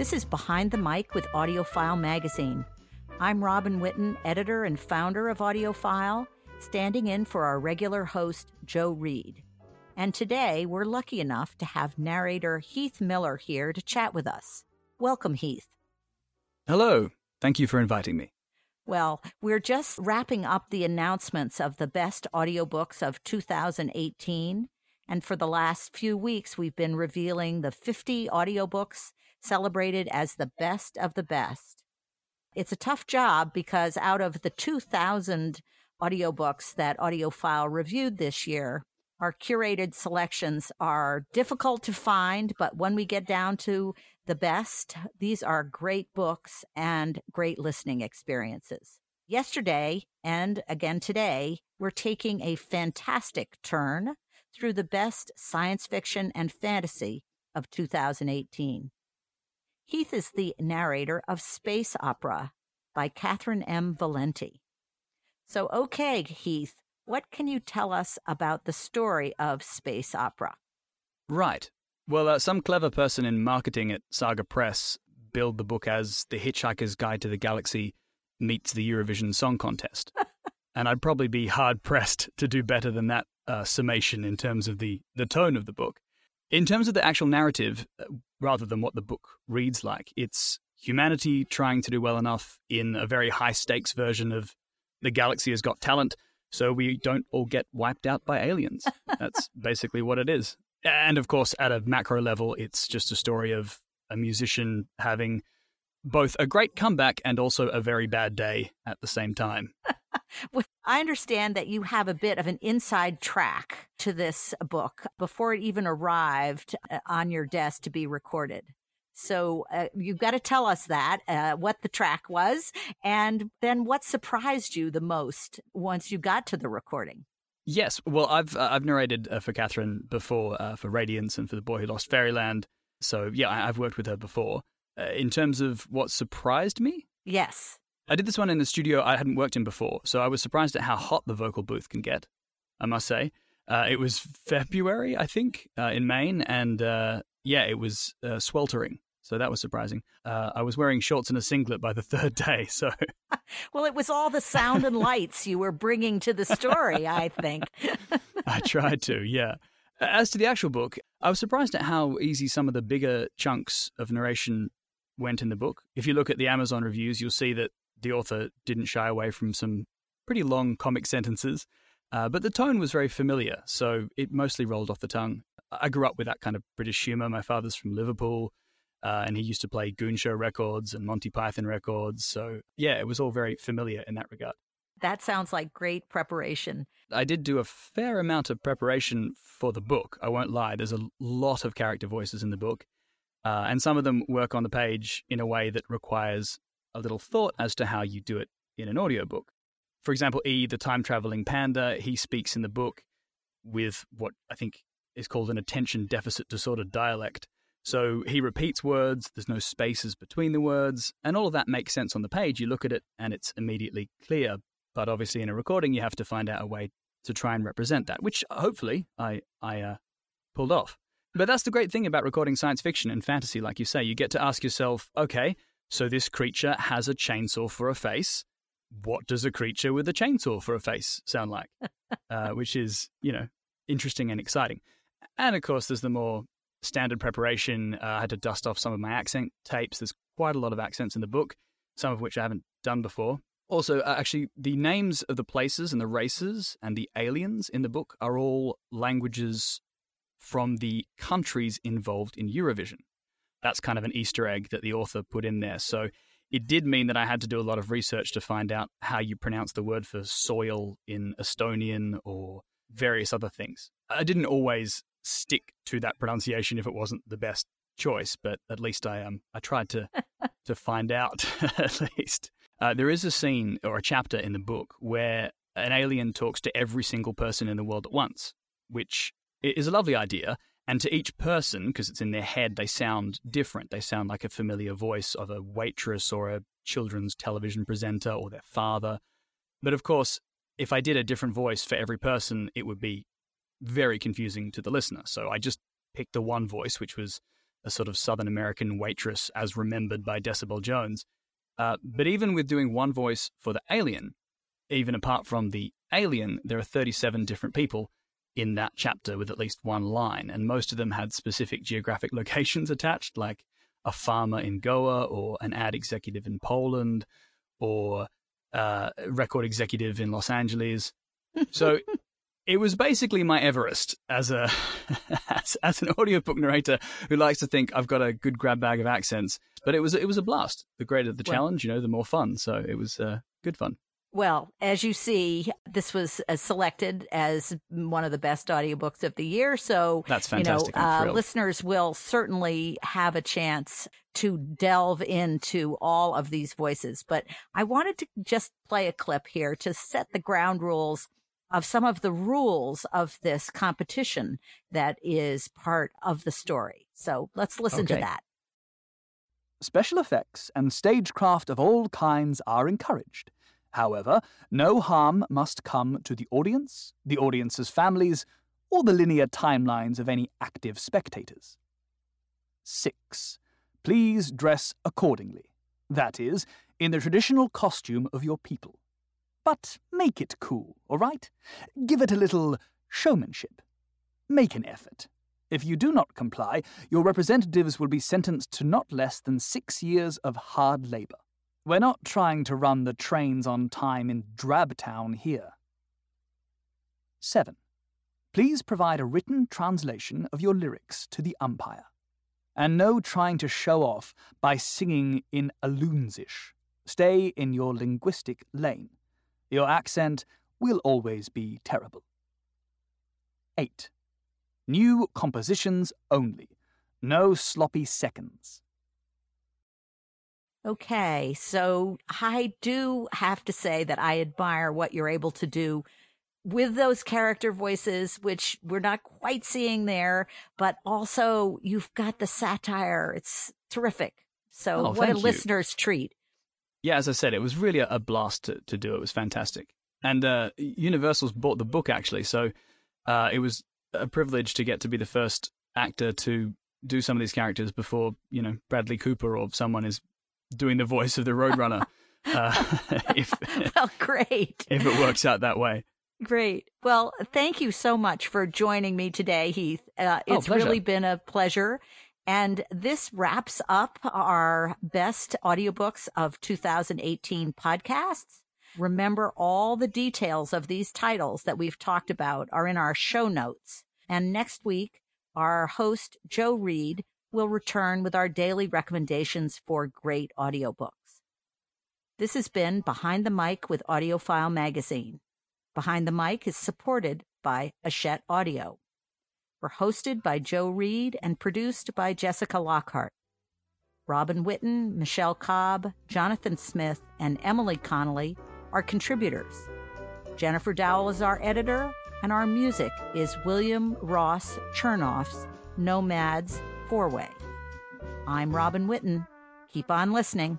This is Behind the Mic with AudioFile Magazine. I'm Robin Whitten, editor and founder of AudioFile, standing in for our regular host, Jo Reed. And today we're lucky enough to have narrator Heath Miller here to chat with us. Welcome, Heath. Hello. Thank you for inviting me. Well, we're just wrapping up the announcements of the best audiobooks of 2018. And for the last few weeks, we've been revealing the 50 audiobooks celebrated as the best of the best. It's a tough job because out of the 2,000 audiobooks that AudioFile reviewed this year, our curated selections are difficult to find, but when we get down to the best, these are great books and great listening experiences. Yesterday and again today, we're taking a fantastic turn through the best science fiction and fantasy of 2018. Heath is the narrator of Space Opera by Catherynne M. Valente. So, okay, Heath, what can you tell us about the story of Space Opera? Right. Well, uh, some clever person in marketing at Saga Press billed the book as The Hitchhiker's Guide to the Galaxy meets the Eurovision Song Contest. and I'd probably be hard pressed to do better than that uh, summation in terms of the, the tone of the book. In terms of the actual narrative, uh, rather than what the book reads like, it's humanity trying to do well enough in a very high stakes version of The Galaxy Has Got Talent so we don't all get wiped out by aliens. That's basically what it is. And of course, at a macro level, it's just a story of a musician having both a great comeback and also a very bad day at the same time. well, I understand that you have a bit of an inside track to this book before it even arrived uh, on your desk to be recorded. So uh, you've got to tell us that, uh, what the track was, and then what surprised you the most once you got to the recording. Yes, well, I've uh, I've narrated uh, for Catherynne before uh, for Radiance and for The Boy Who Lost Fairyland. So yeah, I, have worked with her before. Uh, in terms of what surprised me, yes, I did this one in the studio I hadn't worked in before, so I was surprised at how hot the vocal booth can get. I must say, uh, it was February, I think, uh, in Maine, and uh, yeah, it was sweltering. So that was surprising. Uh, I was wearing shorts and a singlet by the third day. So, well, it was all the sound and lights you were bringing to the story. I think I tried to. Yeah. As to the actual book, I was surprised at how easy some of the bigger chunks of narration went in the book. If you look at the Amazon reviews, you'll see that the author didn't shy away from some pretty long comic sentences. Uh, but the tone was very familiar, so it mostly rolled off the tongue. I grew up with that kind of British humor. My father's from Liverpool. Uh, and he used to play Goon Show records and Monty Python records. So, yeah, it was all very familiar in that regard. That sounds like great preparation. I did do a fair amount of preparation for the book. I won't lie. There's a lot of character voices in the book, uh, and some of them work on the page in a way that requires a little thought as to how you do it in an audiobook. For example, E, the time traveling panda, he speaks in the book with what I think is called an attention deficit disorder dialect. So he repeats words, there's no spaces between the words, and all of that makes sense on the page. You look at it and it's immediately clear. But obviously, in a recording, you have to find out a way to try and represent that, which hopefully I, I uh, pulled off. But that's the great thing about recording science fiction and fantasy, like you say. You get to ask yourself, okay, so this creature has a chainsaw for a face. What does a creature with a chainsaw for a face sound like? uh, which is, you know, interesting and exciting. And of course, there's the more standard preparation. Uh, I had to dust off some of my accent tapes. There's quite a lot of accents in the book, some of which I haven't done before. Also, uh, actually, the names of the places and the races and the aliens in the book are all languages from the countries involved in Eurovision. That's kind of an Easter egg that the author put in there. So it did mean that I had to do a lot of research to find out how you pronounce the word for soil in Estonian or various other things. I didn't always stick to that pronunciation if it wasn't the best choice, but at least I um I tried to to find out at least. Uh, there is a scene or a chapter in the book where an alien talks to every single person in the world at once, which is a lovely idea. And to each person, because it's in their head, they sound different. They sound like a familiar voice of a waitress or a children's television presenter or their father. But of course, if I did a different voice for every person, it would be very confusing to the listener. So I just picked the one voice, which was a sort of Southern American waitress as remembered by Decibel Jones. Uh, but even with doing one voice for the alien, even apart from the alien, there are 37 different people in that chapter with at least one line, and most of them had specific geographic locations attached, like a farmer in Goa or an ad executive in Poland or uh, a record executive in Los Angeles. So it was basically my Everest as a as, as, an audiobook narrator who likes to think I've got a good grab bag of accents. But it was it was a blast. The greater the challenge, you know, the more fun. So it was uh, good fun. Well, as you see, this was uh, selected as one of the best audiobooks of the year. So that's fantastic. You know, uh, listeners will certainly have a chance to delve into all of these voices. But I wanted to just play a clip here to set the ground rules of some of the rules of this competition that is part of the story. So let's listen okay. to that. Special effects and stagecraft of all kinds are encouraged. However, no harm must come to the audience, the audience's families, or the linear timelines of any active spectators. 6. Please dress accordingly. That is, in the traditional costume of your people. But make it cool, all right? Give it a little showmanship. Make an effort. If you do not comply, your representatives will be sentenced to not less than six years of hard labour. We're not trying to run the trains on time in Drabtown here. 7. Please provide a written translation of your lyrics to the umpire. And no trying to show off by singing in Aloonsish. Stay in your linguistic lane. Your accent will always be terrible. 8. New compositions only. No sloppy seconds. Okay, so I do have to say that I admire what you're able to do with those character voices, which we're not quite seeing there, but also you've got the satire. It's terrific. So oh, what a you. listener's treat. Yeah, as I said, it was really a, blast to, to do. It was fantastic. And uh, Universal's bought the book actually, so uh, it was a privilege to get to be the first actor to do some of these characters before you know Bradley Cooper or someone is doing the voice of the Roadrunner. uh, if, well, great. If it works out that way. Great. Well, thank you so much for joining me today, Heath. Uh, oh, it's oh, really been a pleasure. And this wraps up our best audiobooks of 2018 podcasts. Remember, all the details of these titles that we've talked about are in our show notes. And next week, our host, Jo Reed, will return with our daily recommendations for great audiobooks. This has been Behind the Mic with AudioFile Magazine. Behind the Mic is supported by Hachette Audio. We're hosted by Jo Reed and produced by Jessica Lockhart. Robin Whitten, Michelle Cobb, Jonathan Smith, and Emily Connolly are contributors. Jennifer Dowell is our editor, and our music is William Ross Chernoff's Nomads four way. I'm Robin Whitten. Keep on listening.